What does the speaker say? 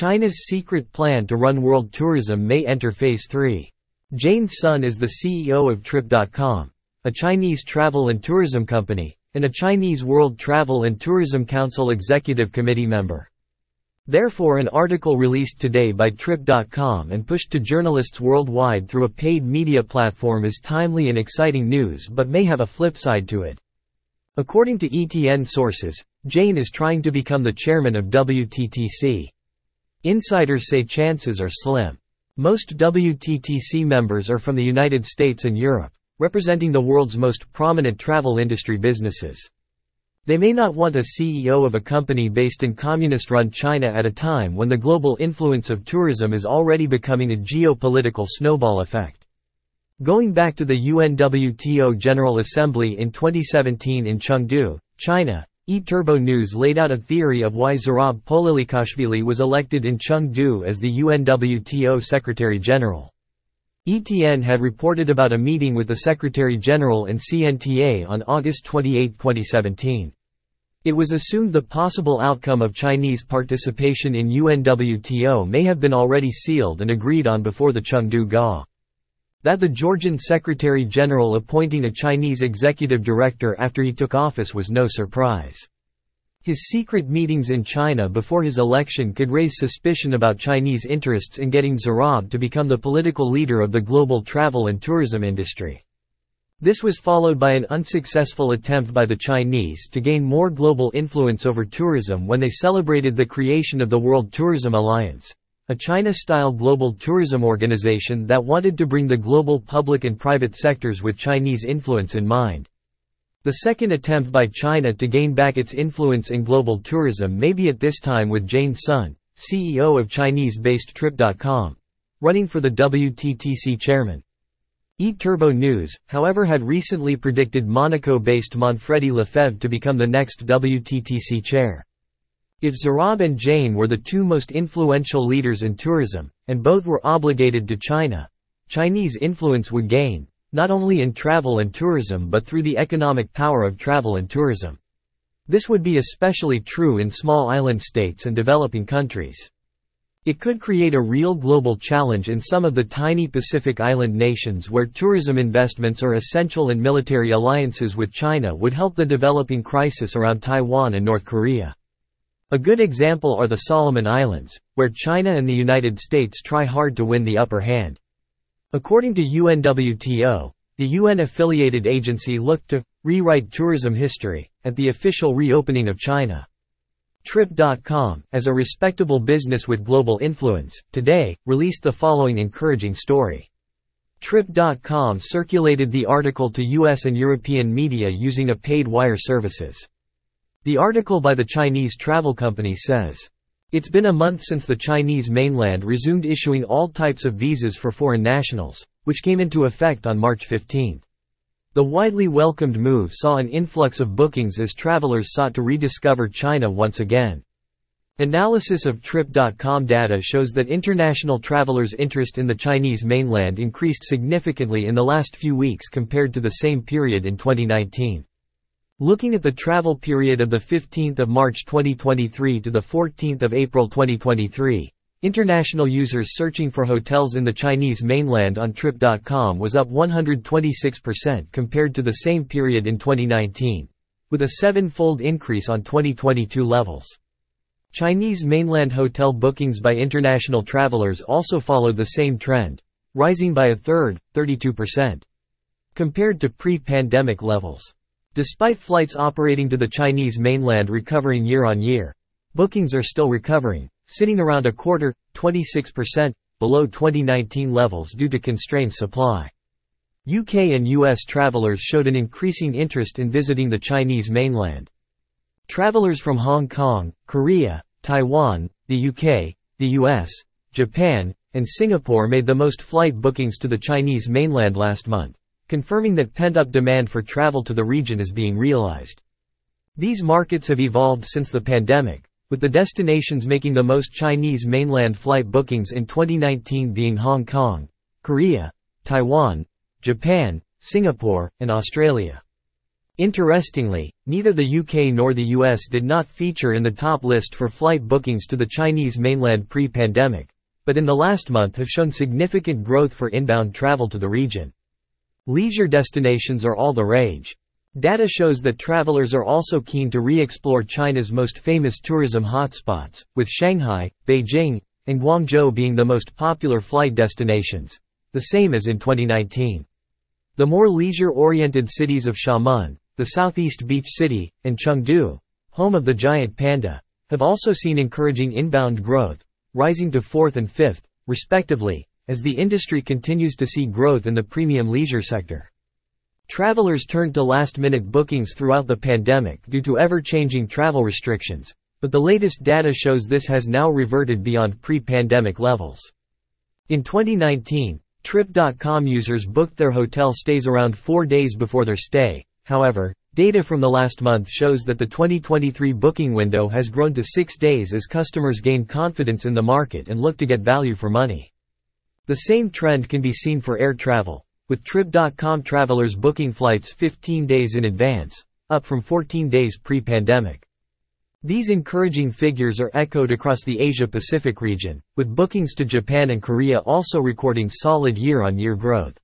China's secret plan to run world tourism may enter phase 3. Jane Sun is the CEO of Trip.com, a Chinese travel and tourism company, and a Chinese World Travel and Tourism Council Executive Committee member. Therefore an article released today by Trip.com and pushed to journalists worldwide through a paid media platform is timely and exciting news but may have a flip side to it. According to ETN sources, Jane is trying to become the chairman of WTTC. Insiders say chances are slim. Most WTTC members are from the United States and Europe, representing the world's most prominent travel industry businesses. They may not want a CEO of a company based in communist-run China at a time when the global influence of tourism is already becoming a geopolitical snowball effect. Going back to the UNWTO General Assembly in 2017 in Chengdu, China, E-Turbo News laid out a theory of why Zurab Pololikashvili was elected in Chengdu as the UNWTO Secretary-General. ETN had reported about a meeting with the Secretary-General and CNTA on August 28, 2017. It was assumed the possible outcome of Chinese participation in UNWTO may have been already sealed and agreed on before the Chengdu GA. That the Georgian Secretary-General appointing a Chinese executive director after he took office was no surprise. His secret meetings in China before his election could raise suspicion about Chinese interests in getting Zurab to become the political leader of the global travel and tourism industry. This was followed by an unsuccessful attempt by the Chinese to gain more global influence over tourism when they celebrated the creation of the World Tourism Alliance a China-style global tourism organization that wanted to bring the global public and private sectors with Chinese influence in mind. The second attempt by China to gain back its influence in global tourism may be at this time with Jane Sun, CEO of Chinese-based Trip.com, running for the WTTC chairman. E-Turbo News, however had recently predicted Monaco-based Manfredi Lefebvre to become the next WTTC chair. If Zurab and Jane were the two most influential leaders in tourism, and both were obligated to China, Chinese influence would gain, not only in travel and tourism but through the economic power of travel and tourism. This would be especially true in small island states and developing countries. It could create a real global challenge in some of the tiny Pacific island nations where tourism investments are essential and military alliances with China would help the developing crisis around Taiwan and North Korea. A good example are the Solomon Islands, where China and the United States try hard to win the upper hand. According to UNWTO, the UN-affiliated agency looked to rewrite tourism history at the official reopening of China. Trip.com, as a respectable business with global influence, today, released the following encouraging story. Trip.com circulated the article to US and European media using a paid wire services. The article by the Chinese travel company says, It's been a month since the Chinese mainland resumed issuing all types of visas for foreign nationals, which came into effect on March 15. The widely welcomed move saw an influx of bookings as travelers sought to rediscover China once again. Analysis of Trip.com data shows that international travelers' interest in the Chinese mainland increased significantly in the last few weeks compared to the same period in 2019. Looking at the travel period of 15 March 2023 to 14 April 2023, international users searching for hotels in the Chinese mainland on Trip.com was up 126% compared to the same period in 2019, with a seven-fold increase on 2022 levels. Chinese mainland hotel bookings by international travelers also followed the same trend, rising by a third, 32%, compared to pre-pandemic levels. Despite flights operating to the Chinese mainland recovering year on year, bookings are still recovering, sitting around a quarter, 26%, below 2019 levels due to constrained supply. UK and US travelers showed an increasing interest in visiting the Chinese mainland. Travelers from Hong Kong, Korea, Taiwan, the UK, the US, Japan, and Singapore made the most flight bookings to the Chinese mainland last month confirming that pent-up demand for travel to the region is being realized. These markets have evolved since the pandemic, with the destinations making the most Chinese mainland flight bookings in 2019 being Hong Kong, Korea, Taiwan, Japan, Singapore, and Australia. Interestingly, neither the UK nor the US did not feature in the top list for flight bookings to the Chinese mainland pre-pandemic, but in the last month have shown significant growth for inbound travel to the region. Leisure destinations are all the rage. Data shows that travelers are also keen to re-explore China's most famous tourism hotspots, with Shanghai, Beijing, and Guangzhou being the most popular flight destinations, the same as in 2019. The more leisure-oriented cities of Xiamen, the southeast beach city, and Chengdu, home of the giant panda, have also seen encouraging inbound growth, rising to fourth and fifth, respectively, as the industry continues to see growth in the premium leisure sector. Travelers turned to last-minute bookings throughout the pandemic due to ever-changing travel restrictions, but the latest data shows this has now reverted beyond pre-pandemic levels. In 2019, Trip.com users booked their hotel stays around four days before their stay, However, data from the last month shows that the 2023 booking window has grown to six days as customers gain confidence in the market and look to get value for money. The same trend can be seen for air travel, with Trip.com travelers booking flights 15 days in advance, up from 14 days pre-pandemic. These encouraging figures are echoed across the Asia-Pacific region, with bookings to Japan and Korea also recording solid year-on-year growth.